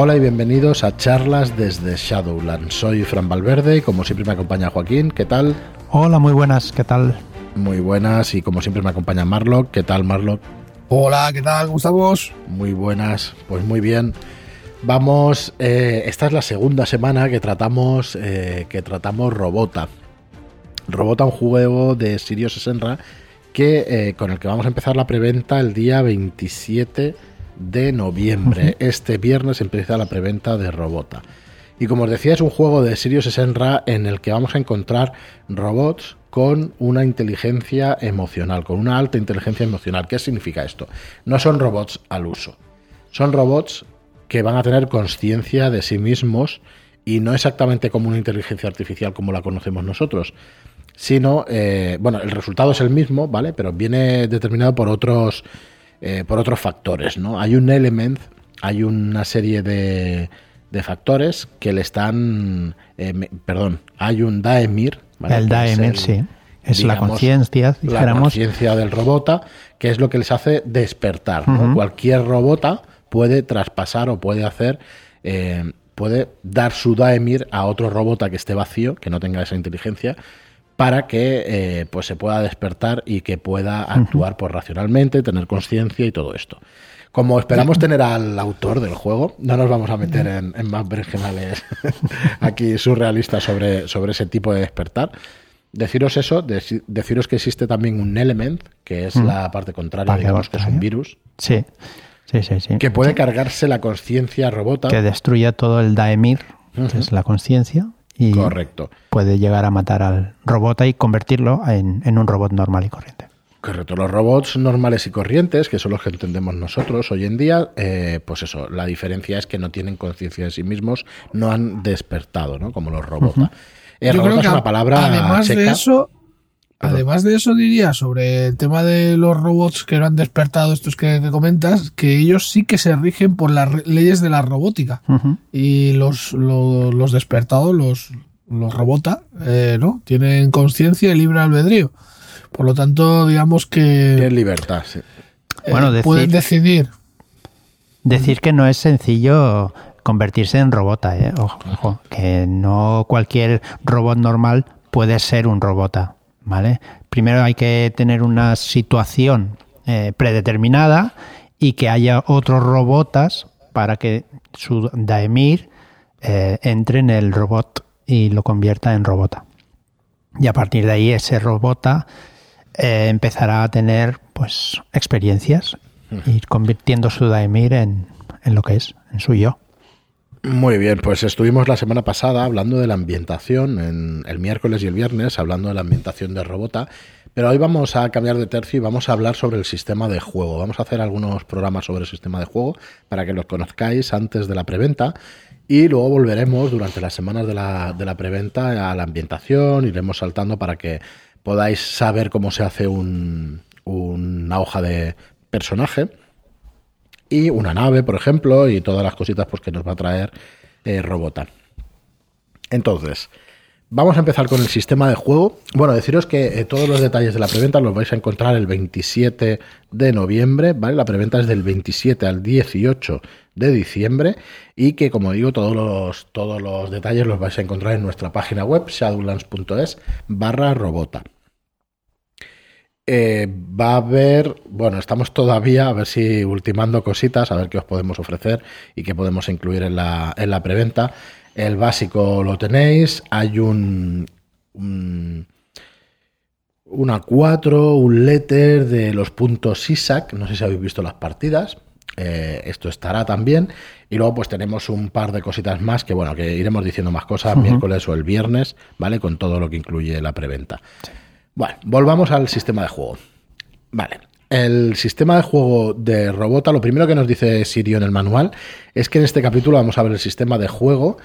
Hola y bienvenidos a charlas desde Shadowland. Soy Fran Valverde y como siempre me acompaña Joaquín. ¿Qué tal? Hola, muy buenas. ¿Qué tal? Muy buenas y como siempre me acompaña Marlock. ¿Qué tal, Marlock? Hola, ¿qué tal? ¿Cómo estamos? Muy buenas, pues muy bien. Vamos, eh, esta es la segunda semana que tratamos, eh, que tratamos Robota. Robota, un juego de Sirius Senra que, eh, con el que vamos a empezar la preventa el día 27 de noviembre. Este viernes empieza la preventa de Robota. Y como os decía, es un juego de Sirius Senra en el que vamos a encontrar robots con una inteligencia emocional, con una alta inteligencia emocional. ¿Qué significa esto? No son robots al uso. Son robots que van a tener conciencia de sí mismos y no exactamente como una inteligencia artificial como la conocemos nosotros, sino, eh, bueno, el resultado es el mismo, ¿vale? Pero viene determinado por otros, eh, por otros factores, ¿no? Hay un element, hay una serie de, de factores que le están, eh, perdón, hay un daemir, ¿vale? El daemir, sí. Es la conciencia, La conciencia del robota, que es lo que les hace despertar. Cualquier robota puede traspasar o puede hacer, puede dar su daemir a otro robota que esté vacío, que no tenga esa inteligencia, para que eh, pues se pueda despertar y que pueda actuar pues, racionalmente, tener conciencia y todo esto. Como esperamos tener al autor del juego, no nos vamos a meter en, más vergenales aquí surrealistas sobre, sobre ese tipo de despertar. Deciros eso, deciros que existe también un element, que es la parte contraria, digamos que es un virus. Sí. Sí, sí, sí. Que puede cargarse la conciencia robota. Que destruye todo el Daemir, que es la conciencia, y Correcto. puede llegar a matar al robot y convertirlo en, un robot normal y corriente. Correcto, los robots normales y corrientes, que son los que entendemos nosotros hoy en día, eh, pues eso, la diferencia es que no tienen conciencia de sí mismos, no han despertado, ¿no? Como los robots. Yo creo que es una palabra además de eso, Además de eso, diría sobre el tema de los robots que no han despertado, estos que, comentas, que ellos sí que se rigen por las leyes de la robótica. Y los, los, despertados, los, los robota, eh, ¿no? Tienen conciencia y libre albedrío. Por lo tanto, digamos que. Tienen libertad, sí. Eh, bueno, pueden decidir. Decir que no es sencillo convertirse en robota, ¿eh? ojo, que no cualquier robot normal puede ser un robota. Primero hay que tener una situación eh, predeterminada y que haya otros robotas para que su Daemir eh, entre en el robot y lo convierta en robota. Y a partir de ahí ese robota eh, empezará a tener pues experiencias y convirtiendo su Daemir en, en lo que es, en su yo. Muy bien, pues estuvimos la semana pasada hablando de la ambientación, en el miércoles y el viernes, hablando de la ambientación de Robota, pero hoy vamos a cambiar de tercio y vamos a hablar sobre el sistema de juego. Vamos a hacer algunos programas sobre el sistema de juego para que los conozcáis antes de la preventa y luego volveremos durante las semanas de la, de la preventa a la ambientación, iremos saltando para que podáis saber cómo se hace un, una hoja de personaje y una nave, por ejemplo, y todas las cositas pues, que nos va a traer eh, Robota. Entonces, vamos a empezar con el sistema de juego. Bueno, deciros que eh, todos los detalles de la preventa los vais a encontrar el 27 de noviembre, ¿vale? La preventa es del 27 al 18 de diciembre y que, como digo, todos los, todos los detalles los vais a encontrar en nuestra página web shadowlands.es barra robota. Eh, va a haber, bueno, estamos todavía a ver si ultimando cositas, a ver qué os podemos ofrecer y qué podemos incluir en la, en la preventa. El básico lo tenéis, hay un, un una 4, un letter de los puntos ISAC, no sé si habéis visto las partidas, eh, esto estará también. Y luego pues tenemos un par de cositas más que bueno, que iremos diciendo más cosas miércoles o el viernes, ¿vale? Con todo lo que incluye la preventa. Bueno, volvamos al sistema de juego. Vale. El sistema de juego de Robota, lo primero que nos dice Sirio en el manual es que en este capítulo vamos a ver el sistema de juego,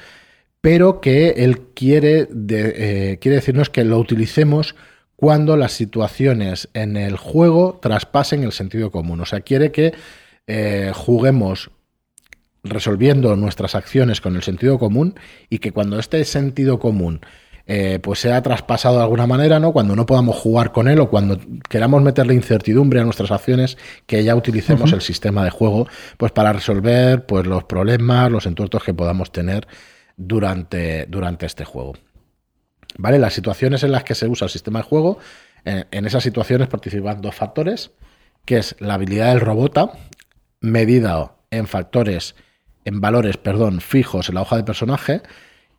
pero que él quiere, eh, quiere decirnos que lo utilicemos cuando las situaciones en el juego traspasen el sentido común. O sea, quiere que eh, juguemos resolviendo nuestras acciones con el sentido común y que cuando este sentido común eh, pues sea traspasado de alguna manera, ¿no? Cuando no podamos jugar con él o cuando queramos meterle incertidumbre a nuestras acciones, que ya utilicemos el sistema de juego, pues para resolver pues los problemas, los entuertos que podamos tener durante, durante este juego. ¿Vale? Las situaciones en las que se usa el sistema de juego, en, en esas situaciones participan dos factores, que es la habilidad del robota, medida en factores, en valores, perdón, fijos en la hoja de personaje,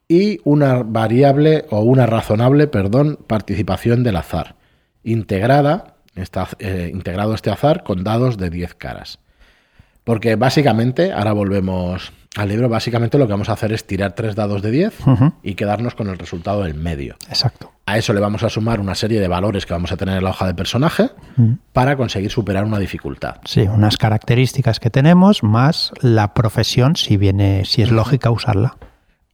y una variable o una razonable, perdón, participación del azar, integrada, está, eh, integrado este azar con dados de 10 caras. Porque básicamente, ahora volvemos al libro, básicamente lo que vamos a hacer es tirar tres dados de 10 y quedarnos con el resultado del medio. Exacto. A eso le vamos a sumar una serie de valores que vamos a tener en la hoja de personaje para conseguir superar una dificultad. Sí, unas características que tenemos más la profesión, si viene, si es lógica usarla.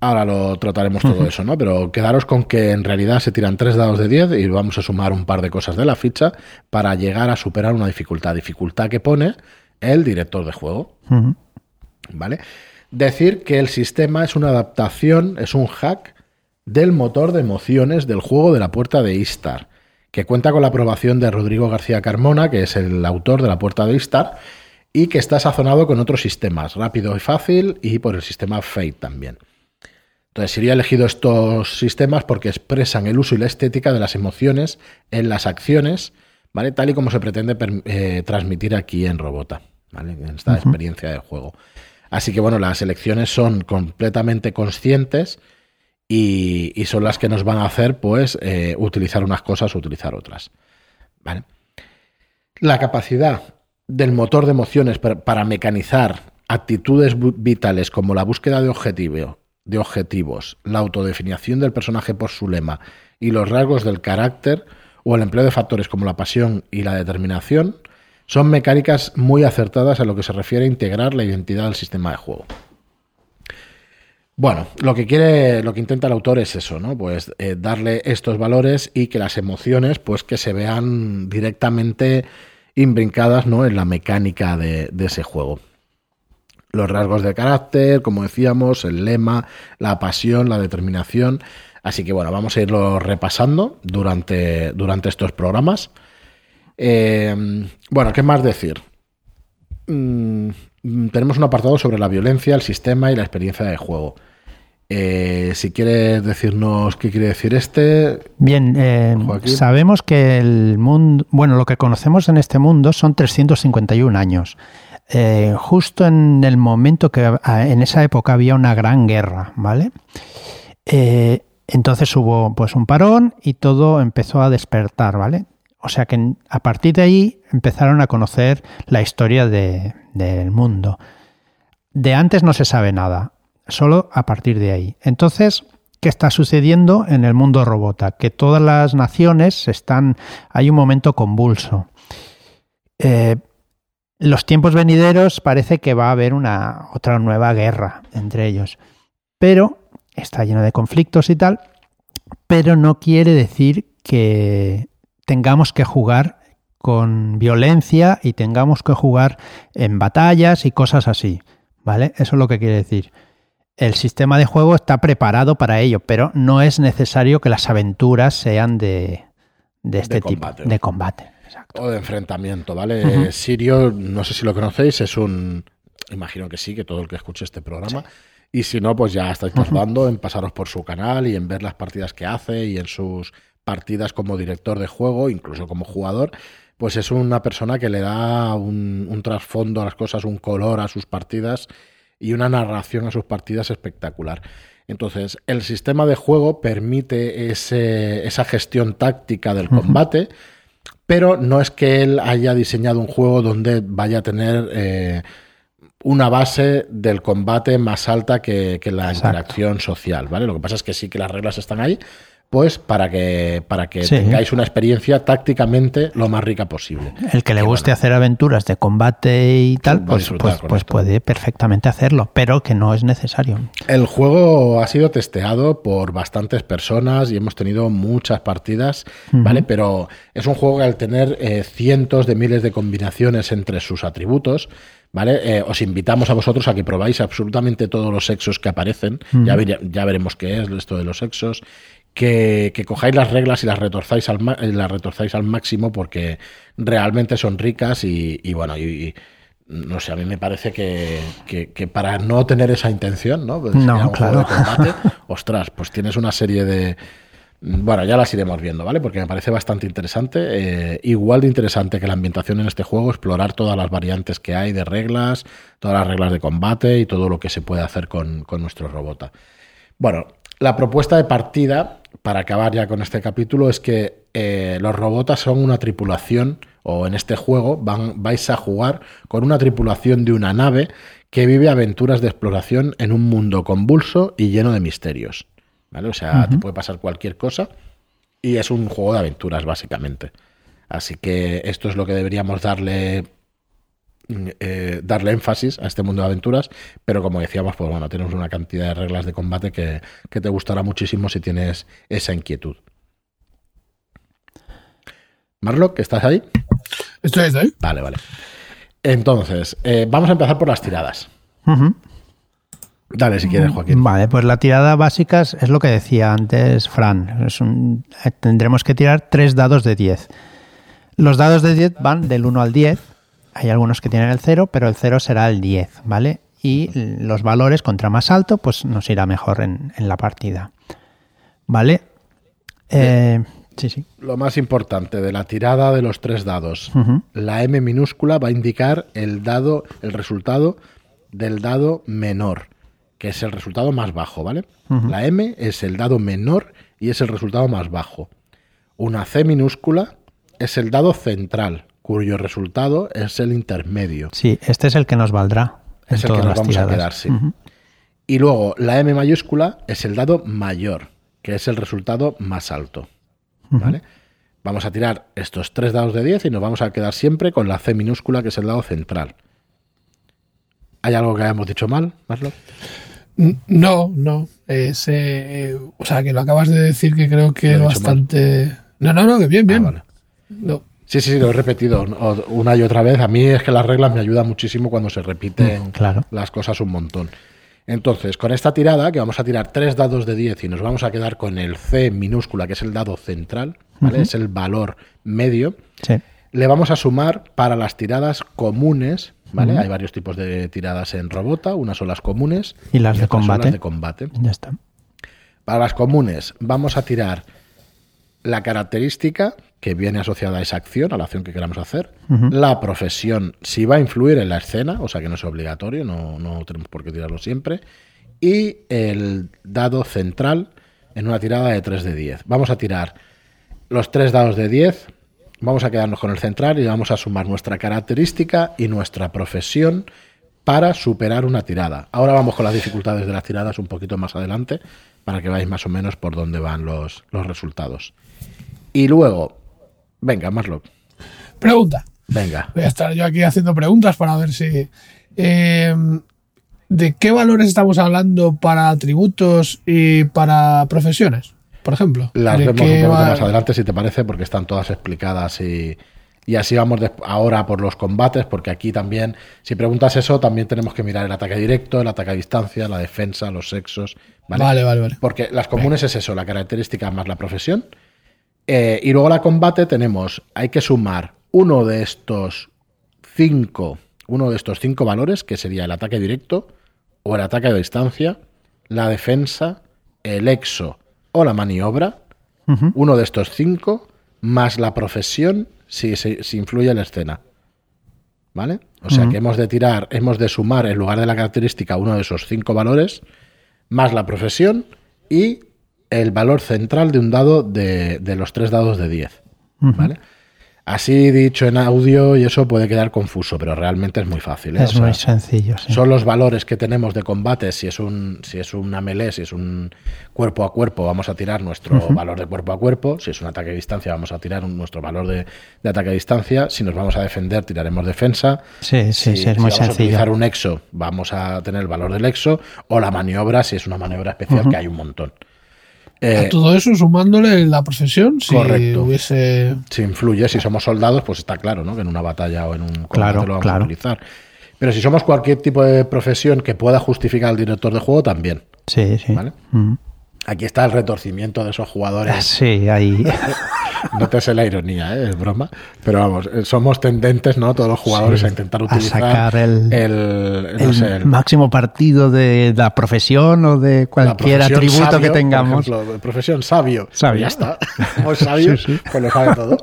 Ahora lo trataremos todo eso, ¿no? Pero quedaros con que en realidad se tiran tres dados de 10 y vamos a sumar un par de cosas de la ficha para llegar a superar una dificultad. Dificultad que pone el director de juego. ¿Vale? Decir que el sistema es una adaptación, es un hack del motor de emociones del juego de la puerta de Istar, que cuenta con la aprobación de Rodrigo García Carmona, que es el autor de la puerta de Istar, y que está sazonado con otros sistemas, rápido y fácil, y por el sistema Fate también. Sería elegido estos sistemas porque expresan el uso y la estética de las emociones en las acciones, ¿vale? Tal y como se pretende eh, transmitir aquí en Robota, ¿vale? En esta experiencia de juego. Así que, bueno, las elecciones son completamente conscientes y, son las que nos van a hacer, pues, eh, utilizar unas cosas o utilizar otras, ¿vale? La capacidad del motor de emociones para mecanizar actitudes vitales como la búsqueda de objetivo, de objetivos, la autodefinición del personaje por su lema y los rasgos del carácter o el empleo de factores como la pasión y la determinación son mecánicas muy acertadas a lo que se refiere a integrar la identidad del sistema de juego. Bueno, lo que quiere, lo que intenta el autor es eso, ¿no? Pues eh, darle estos valores y que las emociones, pues que se vean directamente imbrincadas, ¿no? En la mecánica de ese juego los rasgos de carácter, como decíamos, el lema, la pasión, la determinación. Así que bueno, vamos a irlo repasando durante, durante estos programas. Eh, bueno, ¿qué más decir? Mm, tenemos un apartado sobre la violencia, el sistema y la experiencia de juego. Eh, si quieres decirnos qué quiere decir este. Bien, eh, sabemos que el mundo, bueno, lo que conocemos en este mundo son 351 años. Eh, justo en el momento que en esa época había una gran guerra, ¿vale? Eh, entonces hubo pues un parón y todo empezó a despertar, ¿vale? O sea que a partir de ahí empezaron a conocer la historia del mundo. De antes no se sabe nada, solo a partir de ahí. Entonces, ¿qué está sucediendo en el mundo robota? Que todas las naciones están, hay un momento convulso. Eh, los tiempos venideros parece que va a haber una otra nueva guerra entre ellos. Pero está lleno de conflictos y tal, pero no quiere decir que tengamos que jugar con violencia y tengamos que jugar en batallas y cosas así, ¿vale? Eso es lo que quiere decir. El sistema de juego está preparado para ello, pero no es necesario que las aventuras sean de, este tipo de combate. O de enfrentamiento, ¿vale? Sirio, no sé si lo conocéis, es un. Imagino que sí, que todo el que escuche este programa. Y si no, pues ya estáis tardando en pasaros por su canal y en ver las partidas que hace y en sus partidas como director de juego, incluso como jugador. Pues es una persona que le da un, un trasfondo a las cosas, un color a sus partidas y una narración a sus partidas espectacular. Entonces, el sistema de juego permite ese, esa gestión táctica del combate pero no es que él haya diseñado un juego donde vaya a tener eh, una base del combate más alta que, la interacción social, ¿vale? Lo que pasa es que sí que las reglas están ahí, pues para que, para que tengáis una experiencia tácticamente lo más rica posible. El que le guste hacer aventuras de combate y tal, pues, pues, pues, puede perfectamente hacerlo, pero que no es necesario. El juego ha sido testeado por bastantes personas y hemos tenido muchas partidas, ¿vale? Pero es un juego que al tener eh, cientos de miles de combinaciones entre sus atributos, ¿vale? Eh, os invitamos a vosotros a que probáis absolutamente todos los sexos que aparecen. ya, ya, veremos qué es esto de los sexos que, cojáis las reglas y las retorzáis al, las retorzáis al máximo porque realmente son ricas y, bueno, y, no sé, a mí me parece que, para no tener esa intención, ¿no? Pues no, claro. ostras, pues tienes una serie de... Bueno, ya las iremos viendo, ¿vale? Porque me parece bastante interesante. Eh, igual de interesante que la ambientación en este juego, explorar todas las variantes que hay de reglas, todas las reglas de combate y todo lo que se puede hacer con, con nuestro robot. Bueno, la propuesta de partida, para acabar ya con este capítulo, es que eh, los robotas son una tripulación, o en este juego van, vais a jugar con una tripulación de una nave que vive aventuras de exploración en un mundo convulso y lleno de misterios. ¿vale? O sea, te puede pasar cualquier cosa y es un juego de aventuras, básicamente. Así que esto es lo que deberíamos darle eh, darle énfasis a este mundo de aventuras, pero como decíamos, pues bueno, tenemos una cantidad de reglas de combate que, te gustará muchísimo si tienes esa inquietud. Marlock, ¿estás ahí? Estoy ahí. Vale, vale. Entonces, eh, vamos a empezar por las tiradas. Dale, si quieres, Joaquín. Vale, pues la tirada básica es lo que decía antes Fran. Eh, tendremos que tirar tres dados de 10. Los dados de 10 van del 1 al 10 hay algunos que tienen el 0, pero el 0 será el 10, ¿vale? Y los valores contra más alto, pues nos irá mejor en, la partida. ¿Vale? Eh, sí, sí. Lo más importante de la tirada de los tres dados. La M minúscula va a indicar el dado, el resultado del dado menor, que es el resultado más bajo, ¿vale? La M es el dado menor y es el resultado más bajo. Una C minúscula es el dado central, cuyo resultado es el intermedio. Sí, este es el que nos valdrá. Es el que nos vamos a quedar, sí. Y luego la M mayúscula es el dado mayor, que es el resultado más alto. ¿Vale? Vamos a tirar estos tres dados de 10 y nos vamos a quedar siempre con la C minúscula, que es el dado central. ¿Hay algo que hayamos dicho mal, Marlo? No, no. Eh, o sea, que lo acabas de decir que creo que es bastante. No, no, no, que bien, bien. Ah, no. Sí, sí, lo he repetido una y otra vez. A mí es que las reglas me ayudan muchísimo cuando se repiten mm, las cosas un montón. Entonces, con esta tirada, que vamos a tirar tres dados de 10 y nos vamos a quedar con el C minúscula, que es el dado central, ¿vale? Es el valor medio. Le vamos a sumar para las tiradas comunes, ¿vale? Hay varios tipos de tiradas en Robota, unas son las comunes y las de combate. las de combate. Ya está. Para las comunes vamos a tirar la característica que viene asociada a esa acción, a la acción que queramos hacer, la profesión, si va a influir en la escena, o sea que no es obligatorio, no, no tenemos por qué tirarlo siempre, y el dado central en una tirada de 3 de 10. Vamos a tirar los tres dados de 10, vamos a quedarnos con el central y vamos a sumar nuestra característica y nuestra profesión para superar una tirada. Ahora vamos con las dificultades de las tiradas un poquito más adelante para que veáis más o menos por dónde van los, los resultados. Y luego, venga, Marlock. Pregunta. Venga. Voy a estar yo aquí haciendo preguntas para ver si. Eh, ¿De qué valores estamos hablando para atributos y para profesiones, por ejemplo? Las vemos un poquito más adelante, si te parece, porque están todas explicadas y, y así vamos ahora por los combates, porque aquí también, si preguntas eso, también tenemos que mirar el ataque directo, el ataque a distancia, la defensa, los sexos. Vale, vale, vale. Porque las comunes es eso, la característica más la profesión. Eh, y luego la combate tenemos, hay que sumar uno de estos cinco, uno de estos cinco valores, que sería el ataque directo o el ataque a distancia, la defensa, el exo o la maniobra, uno de estos cinco, más la profesión si, si, influye en la escena. ¿Vale? O sea que hemos de tirar, hemos de sumar en lugar de la característica uno de esos cinco valores, más la profesión y el valor central de un dado de, de los tres dados de 10. ¿Vale? Así dicho en audio y eso puede quedar confuso, pero realmente es muy fácil. ¿eh? Es muy sencillo. Son los valores que tenemos de combate. Si es un si es una melee, si es un cuerpo a cuerpo, vamos a tirar nuestro valor de cuerpo a cuerpo. Si es un ataque a distancia, vamos a tirar nuestro valor de, ataque a distancia. Si nos vamos a defender, tiraremos defensa. Sí, sí, sí, es muy sencillo. Si vamos a utilizar un exo, vamos a tener el valor del exo. O la maniobra, si es una maniobra especial, que hay un montón. Eh, todo eso sumándole la profesión, si hubiese. Si influye, si somos soldados, pues está claro, ¿no? Que en una batalla o en un combate lo vamos a utilizar. Pero si somos cualquier tipo de profesión que pueda justificar al director de juego, también. Sí, sí. ¿Vale? Aquí está el retorcimiento de esos jugadores. Sí, ahí. no te sé la ironía, ¿eh? es broma. Pero vamos, eh, somos tendentes, ¿no? Todos los jugadores a intentar utilizar sacar el, máximo partido de la profesión o de cualquier atributo que tengamos. Por ejemplo, profesión sabio. sabio. Ya está. Como sabio, pues lo sabe todo.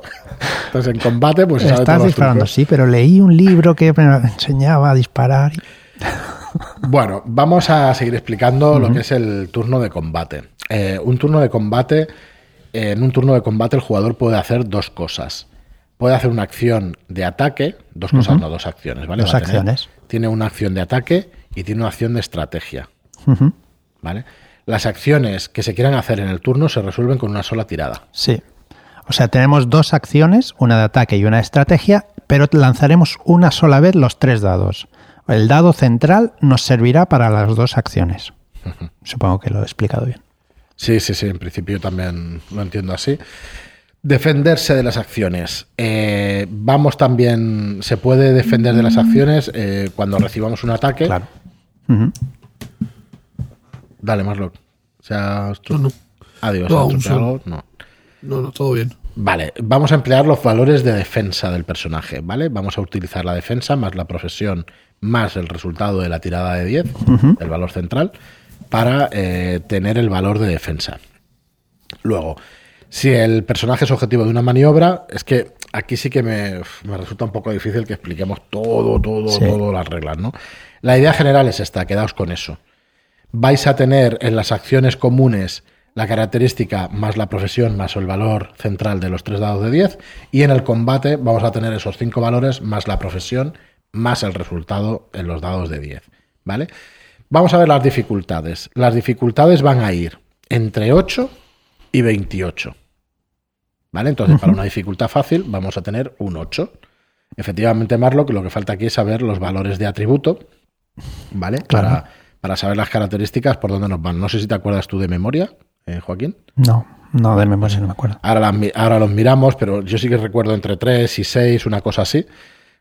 Entonces en combate, pues Estás sabe disparando, sí, pero leí un libro que me enseñaba a disparar. Bueno, vamos a seguir explicando lo que es el turno de combate. Eh, un turno de combate, en un turno de combate el jugador puede hacer dos cosas. Puede hacer una acción de ataque, dos cosas, no, dos acciones, ¿vale? Dos acciones. tiene una acción de ataque y tiene una acción de estrategia. ¿Vale? Las acciones que se quieran hacer en el turno se resuelven con una sola tirada. Sí. O sea, tenemos dos acciones, una de ataque y una de estrategia, pero lanzaremos una sola vez los tres dados. El dado central nos servirá para las dos acciones. Supongo que lo he explicado bien. Sí, sí, sí, en principio también lo entiendo así. Defenderse de las acciones. Eh, vamos también, se puede defender de las acciones eh, cuando recibamos un ataque. Claro. Dale, Marlock. O sea, no, Adiós. No, no. no, todo bien. Vale, vamos a emplear los valores de defensa del personaje, ¿vale? Vamos a utilizar la defensa más la profesión más el resultado de la tirada de 10, el valor central, para eh, tener el valor de defensa. Luego, si el personaje es objetivo de una maniobra, es que aquí sí que me, resulta un poco difícil que expliquemos todo, todo, todo las reglas, ¿no? La idea general es esta, quedaos con eso. Vais a tener en las acciones comunes la característica más la profesión más el valor central de los tres dados de 10 y en el combate vamos a tener esos cinco valores más la profesión más el resultado en los dados de 10. ¿Vale? Vamos a ver las dificultades. Las dificultades van a ir entre 8 y 28. ¿Vale? Entonces, para una dificultad fácil vamos a tener un 8. Efectivamente, Marlock, lo que falta aquí es saber los valores de atributo, ¿vale? Para, para saber las características por dónde nos van. No sé si te acuerdas tú de memoria, eh, Joaquín. No, no, de memoria no me acuerdo. Ahora, ahora los miramos, pero yo sí que recuerdo entre 3 y 6, una cosa así.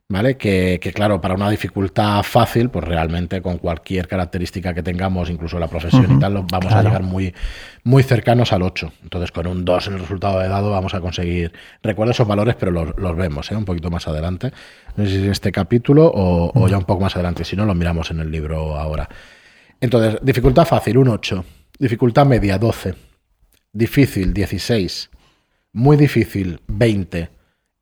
¿Vale? Que, claro, para una dificultad fácil, pues realmente con cualquier característica que tengamos, incluso la profesión y tal, vamos a llegar muy, muy cercanos al 8. Entonces, con un 2 en el resultado de dado vamos a conseguir, recuerdo esos valores, pero los, vemos ¿eh? un poquito más adelante. No sé si en este capítulo o, ya un poco más adelante, si no, lo miramos en el libro ahora. Entonces, dificultad fácil, un 8. Dificultad media, 12. Difícil, 16. Muy difícil, 20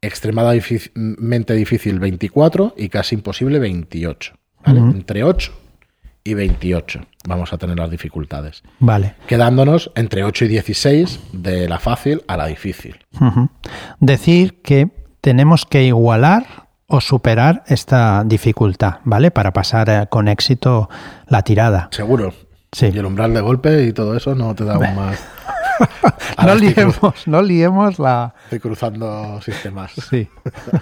extremadamente difícil 24 y casi imposible 28. Entre 8 y 28 vamos a tener las dificultades. Vale. Quedándonos entre 8 y 16 de la fácil a la difícil. Decir que tenemos que igualar o superar esta dificultad, ¿vale? Para pasar eh, con éxito la tirada. Seguro. Sí. Y el umbral de golpe y todo eso no te da un más. no, liemos, no liemos la. Estoy cruzando sistemas. Sí.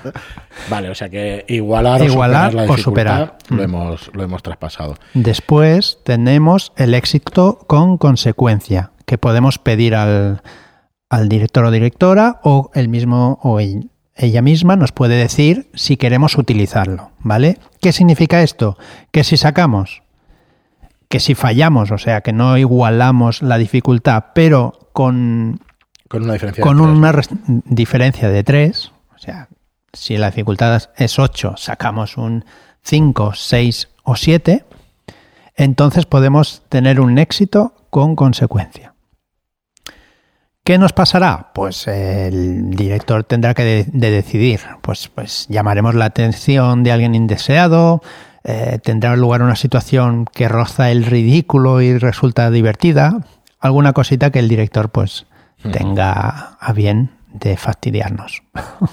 vale, o sea que igualar, igualar o superar, Lo, mm. hemos, lo hemos traspasado. Después tenemos el éxito con consecuencia, que podemos pedir al, al director o directora o el mismo o ella misma nos puede decir si queremos utilizarlo, ¿vale? ¿Qué significa esto? Que si sacamos que si fallamos, o sea, que no igualamos la dificultad, pero con, con una diferencia con de una diferencia de 3, o sea, si la dificultad es 8, sacamos un 5, 6 o 7, entonces podemos tener un éxito con consecuencia. ¿Qué nos pasará? Pues el director tendrá que decidir. Pues, pues llamaremos la atención de alguien indeseado, eh, tendrá lugar una situación que roza el ridículo y resulta divertida, alguna cosita que el director pues tenga a bien de fastidiarnos.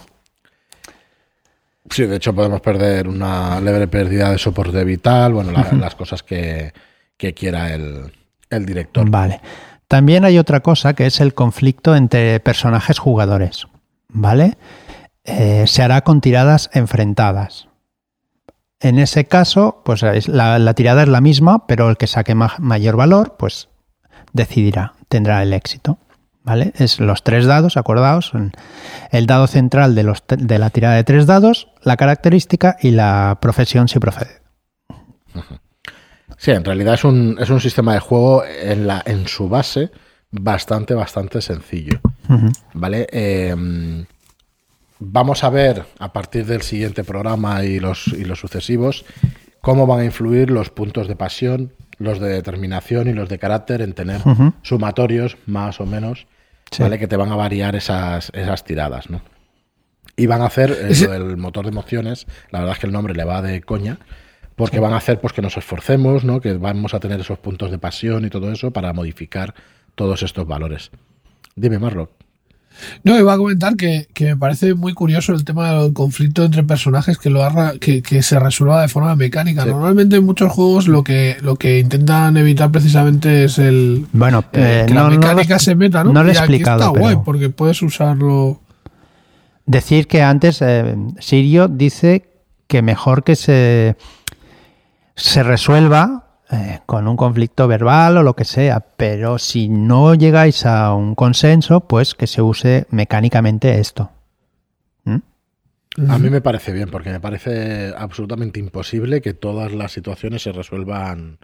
Sí, de hecho podemos perder una leve pérdida de soporte vital, bueno, las cosas que, quiera el, director. Vale. También hay otra cosa que es el conflicto entre personajes jugadores, ¿vale? Eh, se hará con tiradas enfrentadas. En ese caso, pues la, tirada es la misma, pero el que saque mayor valor, pues decidirá, tendrá el éxito. ¿Vale? Es los tres dados, acordaos, el dado central de, los, de la tirada de tres dados, la característica y la profesión si procede. Sí, en realidad es un, es un sistema de juego en, la, en su base bastante, bastante sencillo. ¿Vale? Em, vamos a ver a partir del siguiente programa y los, y los sucesivos cómo van a influir los puntos de pasión, los de determinación y los de carácter en tener sumatorios más o menos, ¿vale? Que te van a variar esas, esas tiradas, ¿no? Y van a hacer el motor de emociones, la verdad es que el nombre le va de coña, porque van a hacer pues que nos esforcemos, ¿no? Que vamos a tener esos puntos de pasión y todo eso para modificar todos estos valores. Dime, Marlock. No, iba a comentar que, me parece muy curioso el tema del conflicto entre personajes que lo que, que, se resuelva de forma mecánica. Normalmente en muchos juegos lo que lo que intentan evitar precisamente es el bueno eh, que la mecánica se meta, ¿no? No lo he explicado. Está guay porque puedes usarlo. Decir que antes eh, Sirio dice que mejor que se se resuelva eh, con un conflicto verbal o lo que sea, pero si no llegáis a un consenso, pues que se use mecánicamente esto. ¿Mm? A mí me parece bien, porque me parece absolutamente imposible que todas las situaciones se resuelvan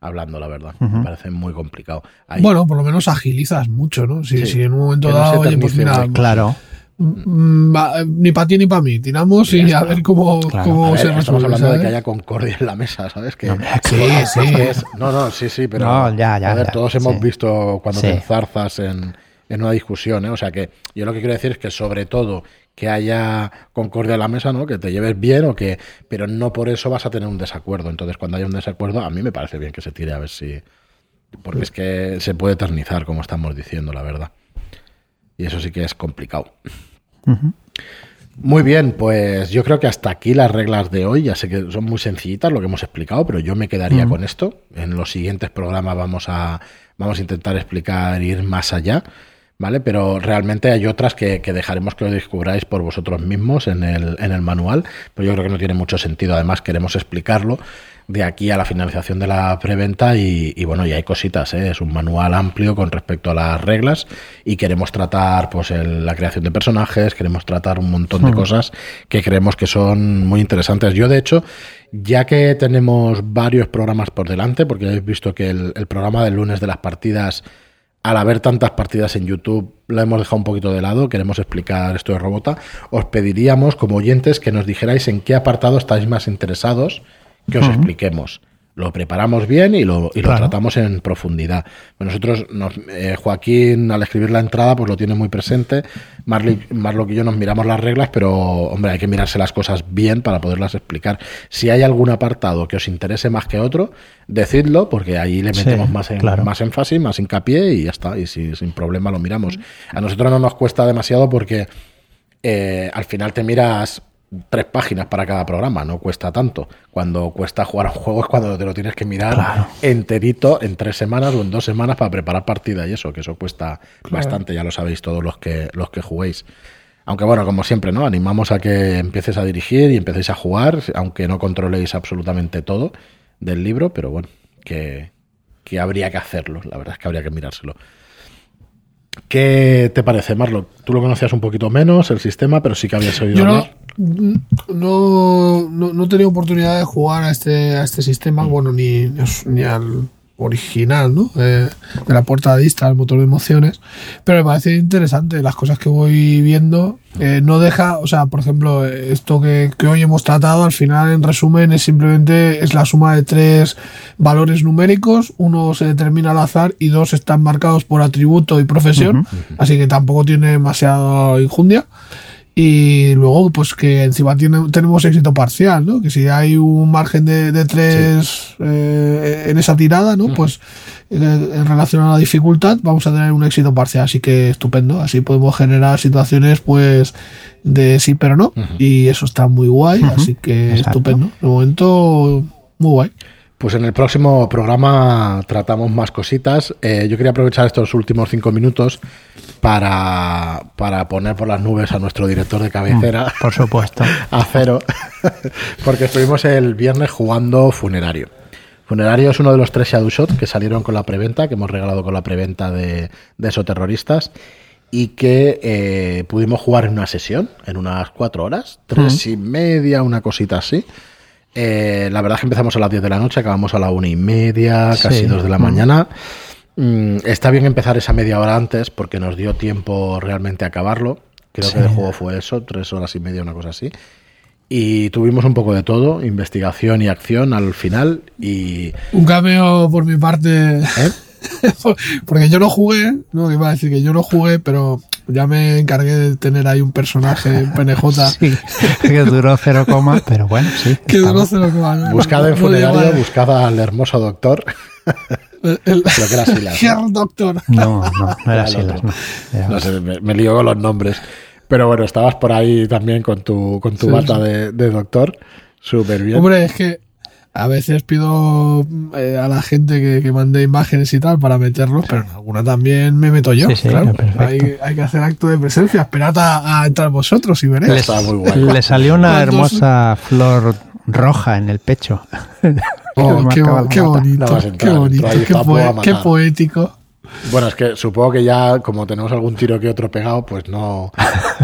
hablando, la verdad. Me parece muy complicado. Bueno, por lo menos agilizas mucho, ¿no? Si, en un momento dado, oye, pues mira, claro. Mm, ni para ti ni para mí. Tiramos y, a ver cómo, cómo se resuelve. Estamos hablando de que haya concordia en la mesa, ¿sabes? Que, no, sí, sí. no, no, sí, sí, pero. a ver, todos hemos visto cuando te enzarzas en, en, una discusión, ¿eh? O sea que yo lo que quiero decir es que, sobre todo, que haya concordia en la mesa, ¿no? Que te lleves bien o que. Pero no por eso vas a tener un desacuerdo. Entonces, cuando haya un desacuerdo, a mí me parece bien que se tire a ver si. Porque es que se puede eternizar, como estamos diciendo, la verdad. Y eso sí que es complicado. Muy bien, pues yo creo que hasta aquí las reglas de hoy. Ya sé que son muy sencillitas lo que hemos explicado, pero yo me quedaría con esto. En los siguientes programas vamos a, vamos a intentar explicar, ir más allá. ¿Vale? Pero realmente hay otras que, que, dejaremos que lo descubráis por vosotros mismos en el, en el manual, pero yo creo que no tiene mucho sentido. Además, queremos explicarlo de aquí a la finalización de la preventa y, bueno, ya hay cositas, ¿eh? es un manual amplio con respecto a las reglas y queremos tratar pues la creación de personajes, queremos tratar un montón de cosas que creemos que son muy interesantes. Yo de hecho, ya que tenemos varios programas por delante, porque habéis visto que el, el programa del lunes de las partidas al haber tantas partidas en YouTube, la hemos dejado un poquito de lado, queremos explicar esto de Robota, os pediríamos como oyentes que nos dijerais en qué apartado estáis más interesados que os expliquemos. Lo preparamos bien y lo, y lo tratamos en profundidad. nosotros, eh, Joaquín, al escribir la entrada, pues lo tiene muy presente. Marlo y yo nos miramos las reglas, pero, hombre, hay que mirarse las cosas bien para poderlas explicar. Si hay algún apartado que os interese más que otro, decidlo, porque ahí le metemos más, más énfasis, más hincapié y ya está. Y si, sin problema lo miramos. A nosotros no nos cuesta demasiado porque eh, al final te miras tres páginas para cada programa, no cuesta tanto. Cuando cuesta jugar a un juego es cuando te lo tienes que mirar enterito en tres semanas o en dos semanas para preparar partida y eso, que eso cuesta bastante, ya lo sabéis todos los que, los que juguéis. Aunque bueno, como siempre, ¿no? Animamos a que empieces a dirigir y empecéis a jugar, aunque no controléis absolutamente todo del libro, pero bueno, que, que habría que hacerlo, la verdad es que habría que mirárselo. ¿Qué te parece, Marlo? Tú lo conocías un poquito menos, el sistema, pero sí que habías oído hablar. No, no, no, he tenido oportunidad de jugar a este, a este sistema, bueno, ni, ni al original, ¿no? Eh, de la puerta de vista, el motor de emociones. Pero me parece interesante las cosas que voy viendo. Eh, no deja, o sea, por ejemplo, esto que, que, hoy hemos tratado, al final, en resumen, es simplemente es la suma de tres valores numéricos. Uno se determina al azar y dos están marcados por atributo y profesión. Así que tampoco tiene demasiada injundia y luego pues que encima tiene, tenemos éxito parcial, ¿no? Que si hay un margen de, de tres eh, en esa tirada, ¿no? Pues en, relación a la dificultad vamos a tener un éxito parcial, así que estupendo. Así podemos generar situaciones pues de sí pero no y eso está muy guay, así que estupendo. De momento muy guay. Pues en el próximo programa tratamos más cositas. Eh, yo quería aprovechar estos últimos cinco minutos para, para, poner por las nubes a nuestro director de cabecera. Mm, por supuesto. a cero. porque estuvimos el viernes jugando Funerario. Funerario es uno de los tres Shadow Shot que salieron con la preventa, que hemos regalado con la preventa de, de esos terroristas y que eh, pudimos jugar en una sesión, en unas cuatro horas, tres mm. y media, una cosita así. Eh, la verdad es que empezamos a las 10 de la noche, acabamos a la una y media, casi dos de la mm. mañana. Mm, está bien empezar esa media hora antes porque nos dio tiempo realmente a acabarlo. Creo que el juego fue eso, tres horas y media, una cosa así. Y tuvimos un poco de todo, investigación y acción al final. y Un cameo por mi parte. ¿Eh? Porque yo no jugué, no iba a decir que yo no jugué, pero ya me encargué de tener ahí un personaje en PNJ. Sí, que duró cero coma, pero bueno, sí. Que duró cero coma. Buscada en funerario, buscaba al hermoso doctor. El, Lo que era Silas. Doctor. No, no, no era Silas. No, no sé, me, me lío con los nombres. Pero bueno, estabas por ahí también con tu, con tu bata De, de, doctor. Súper bien. Hombre, es que a veces pido eh, a la gente que, que, mande imágenes y tal para meterlos, pero en alguna también me meto yo. claro. hay, hay, que hacer acto de presencia. Esperad a, entrar vosotros y veréis. Le salió una hermosa flor roja en el pecho. Oh, qué, qué, bonito, qué bonito, qué, poético. Bueno, es que supongo que ya, como tenemos algún tiro que otro pegado, pues no,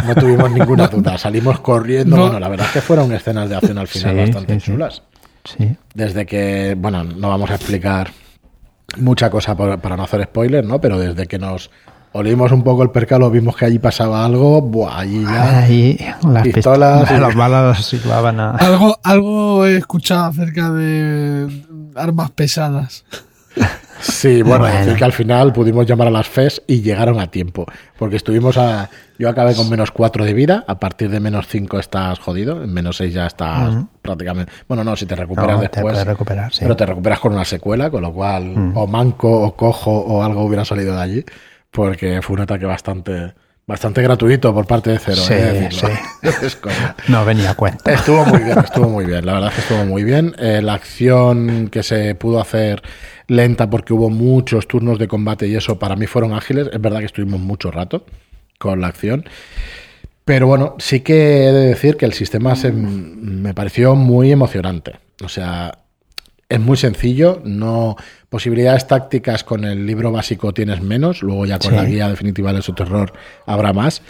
no tuvimos ninguna duda. Salimos corriendo. Bueno, la verdad es que fueron escenas de acción al final bastante chulas. Desde que, bueno, no vamos a explicar mucha cosa para no hacer spoilers, ¿no? Pero desde que nos olimos un poco el percalo, vimos que allí pasaba algo, buah, allí ya. Ahí las pistolas. las balas a... Algo, algo he escuchado acerca de armas pesadas. Sí, bueno, decir que al final pudimos llamar a las FES y llegaron a tiempo. Porque estuvimos a. Yo acabé con menos 4 de vida. A partir de menos 5 estás jodido. En menos 6 ya estás prácticamente. Bueno, no, si te recuperas después. recuperar, Pero te recuperas con una secuela, con lo cual, o manco, o cojo, o algo hubiera salido de allí. Porque fue un ataque bastante. Bastante gratuito por parte de Cero. Sí, ¿eh? sí. no venía a cuenta. Estuvo muy bien, estuvo muy bien. La verdad es que estuvo muy bien. Eh, la acción que se pudo hacer lenta porque hubo muchos turnos de combate y eso para mí fueron ágiles. Es verdad que estuvimos mucho rato con la acción. Pero bueno, sí que he de decir que el sistema se, me pareció muy emocionante. O sea, es muy sencillo, no posibilidades tácticas con el libro básico tienes menos, luego ya con la guía definitiva de su terror habrá más.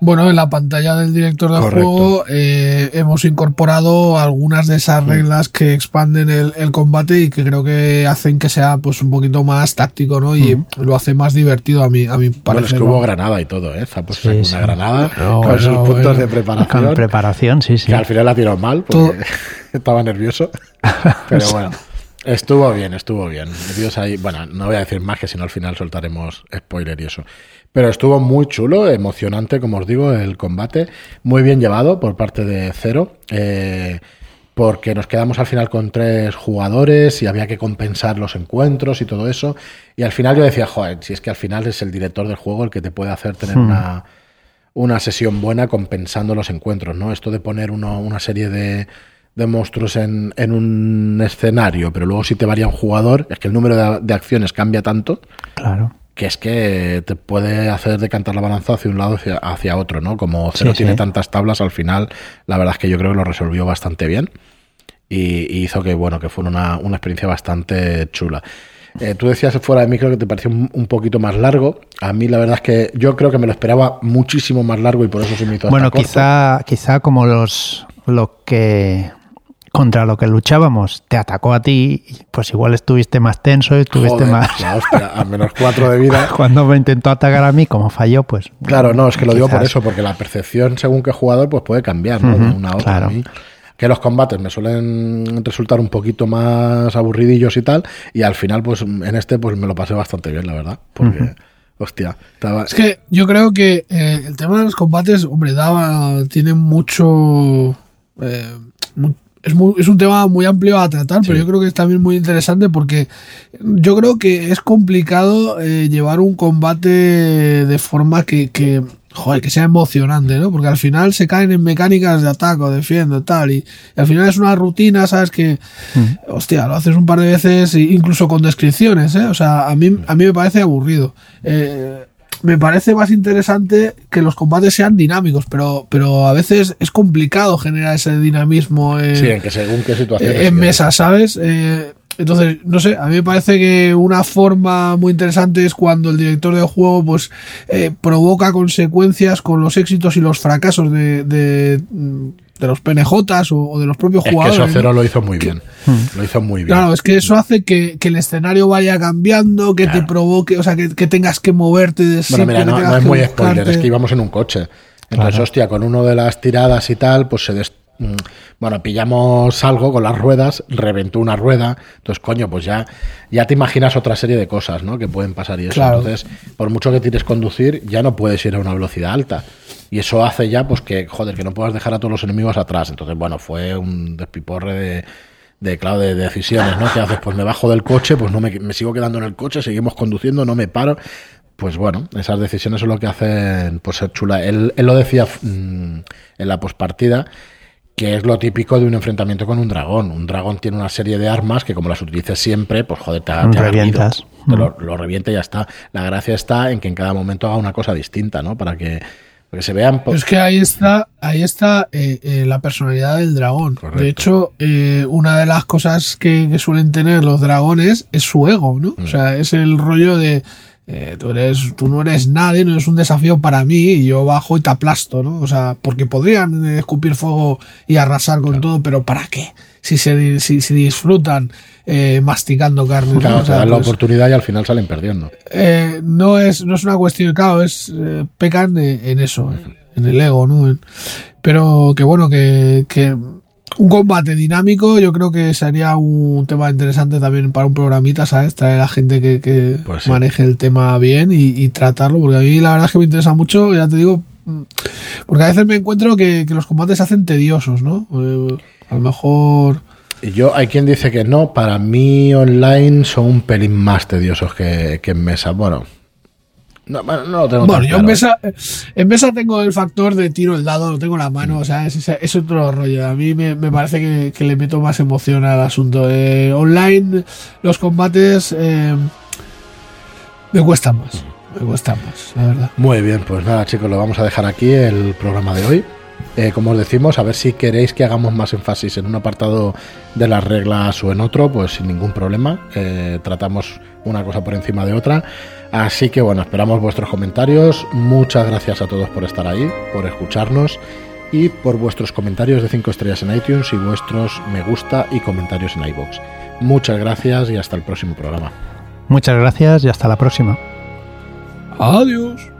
Bueno, en la pantalla del director del juego eh, hemos incorporado algunas de esas reglas que expanden el, combate y que creo que hacen que sea pues un poquito más táctico, ¿no? Y lo hace más divertido a mí, a mi parecer. Bueno, es que hubo granada y todo, ¿eh? Una granada con sus puntos de preparación. Con preparación, sí, sí. Que al final la tiró mal porque estaba nervioso. Pero bueno. Estuvo bien, estuvo bien. Ahí, bueno, no voy a decir más que si no al final soltaremos spoiler y eso. Pero estuvo muy chulo, emocionante, como os digo, el combate. Muy bien llevado por parte de Cero. Eh, porque nos quedamos al final con tres jugadores y había que compensar los encuentros y todo eso. Y al final yo decía, joder, si es que al final es el director del juego el que te puede hacer tener hmm. una, una, sesión buena compensando los encuentros, ¿no? Esto de poner uno, una serie de, de monstruos en, en, un escenario, pero luego si te varía un jugador, es que el número de, de acciones cambia tanto. Claro que es que te puede hacer decantar la balanza hacia un lado hacia, hacia otro, ¿no? Como Cero tiene tantas tablas, al final, la verdad es que yo creo que lo resolvió bastante bien y, hizo que, bueno, que fuera una, una experiencia bastante chula. Eh, tú decías fuera de micro que te pareció un, poquito más largo. A mí la verdad es que yo creo que me lo esperaba muchísimo más largo y por eso se me hizo Bueno, quizá, quizá como los lo que contra lo que luchábamos te atacó a ti, pues igual estuviste más tenso, y estuviste más. a menos cuatro de vida. Cuando me intentó atacar a mí, como falló, pues. Claro, no, es que lo digo por eso, porque la percepción según qué jugador, pues puede cambiar, ¿no? de una a otra. A mí, que los combates me suelen resultar un poquito más aburridillos y tal, y al final, pues en este, pues me lo pasé bastante bien, la verdad. Porque. Hostia, Es que yo creo que eh, el tema de los combates, hombre, daba, tiene mucho, eh, es, es, un tema muy amplio a tratar, pero yo creo que es también muy interesante porque yo creo que es complicado eh, llevar un combate de forma que, que, joder, que sea emocionante, ¿no? Porque al final se caen en mecánicas de ataco, defiendo, tal, y, al final es una rutina, ¿sabes? Que, mm. hostia, lo haces un par de veces, incluso con descripciones, ¿eh? O sea, a mí, a mí me parece aburrido. Eh, me parece más interesante que los combates sean dinámicos, pero, pero a veces es complicado generar ese dinamismo en, sí, en que según qué situación. En mesa, ¿sabes? Eh, entonces, no sé, a mí me parece que una forma muy interesante es cuando el director del juego pues eh, provoca consecuencias con los éxitos y los fracasos de, de, los PNJs o, de los propios jugadores. Que eso Cero lo hizo muy bien. Lo hizo muy bien. Claro, es que eso hace que, el escenario vaya cambiando, que te provoque, o sea, que, tengas que moverte de Bueno, mira, no, es muy spoiler, es que íbamos en un coche. Entonces, hostia, con uno de las tiradas y tal, pues se, Mm, bueno, pillamos algo con las ruedas, reventó una rueda, entonces coño, pues ya, ya te imaginas otra serie de cosas, ¿no? Que pueden pasar y eso. Entonces, por mucho que tires conducir, ya no puedes ir a una velocidad alta. Y eso hace ya, pues que, joder, que no puedas dejar a todos los enemigos atrás. Entonces, bueno, fue un despiporre de, de claro, de, decisiones, ¿no? ¿Qué haces? Pues me bajo del coche, pues no me, me sigo quedando en el coche, seguimos conduciendo, no me paro pues bueno, esas decisiones son lo que hacen pues ser chula. Él, él lo decía mm, en la pospartida que es lo típico de un enfrentamiento con un dragón. Un dragón tiene una serie de armas que como las utilices siempre, pues joder, te, te revientas. lo, lo revienta y ya está. La gracia está en que en cada momento haga una cosa distinta, ¿no? Para que, se vean... Es que ahí está, ahí está eh, eh, la personalidad del dragón. De hecho, eh, una de las cosas que, suelen tener los dragones es su ego, ¿no? O mm. sea, es el rollo de eh, tú, eres, tú no eres nadie, no eres un desafío para mí y yo bajo y te aplasto, ¿no? O sea, porque podrían escupir fuego y arrasar con todo, pero ¿para qué? Si se si, disfrutan eh, masticando carne. Claro, ¿no? dan la pues, oportunidad y al final salen perdiendo. Eh, no, es, no es una cuestión, claro, es pecan en eso, en el ego, ¿no? Pero que bueno, que, que un combate dinámico, yo creo que sería un tema interesante también para un programita, ¿sabes? Traer a gente que, pues maneje el tema bien y, tratarlo, porque a mí la verdad es que me interesa mucho, ya te digo, porque a veces me encuentro que, los combates se hacen tediosos, ¿no? Eh, a lo mejor... Yo, hay quien dice que no, para mí online son un pelín más tediosos que, que en mesa. Bueno, no, no lo tengo Bueno, yo en mesa, en mesa tengo el factor de tiro el dado, lo tengo en la mano, o sea, es, es otro rollo. A mí me, parece que, le meto más emoción al asunto. Eh, online, los combates eh, me cuestan más. Me cuestan más, la verdad. Muy bien, pues nada, chicos, lo vamos a dejar aquí el programa de hoy. Eh, como os decimos, a ver si queréis que hagamos más énfasis en un apartado de las reglas o en otro, pues sin ningún problema. tratamos una cosa por encima de otra. Así que bueno, esperamos vuestros comentarios. Muchas gracias a todos por estar ahí, por escucharnos y por vuestros comentarios de 5 estrellas en iTunes y vuestros me gusta y comentarios en iBox. Muchas gracias y hasta el próximo programa. Muchas gracias y hasta la próxima. Adiós.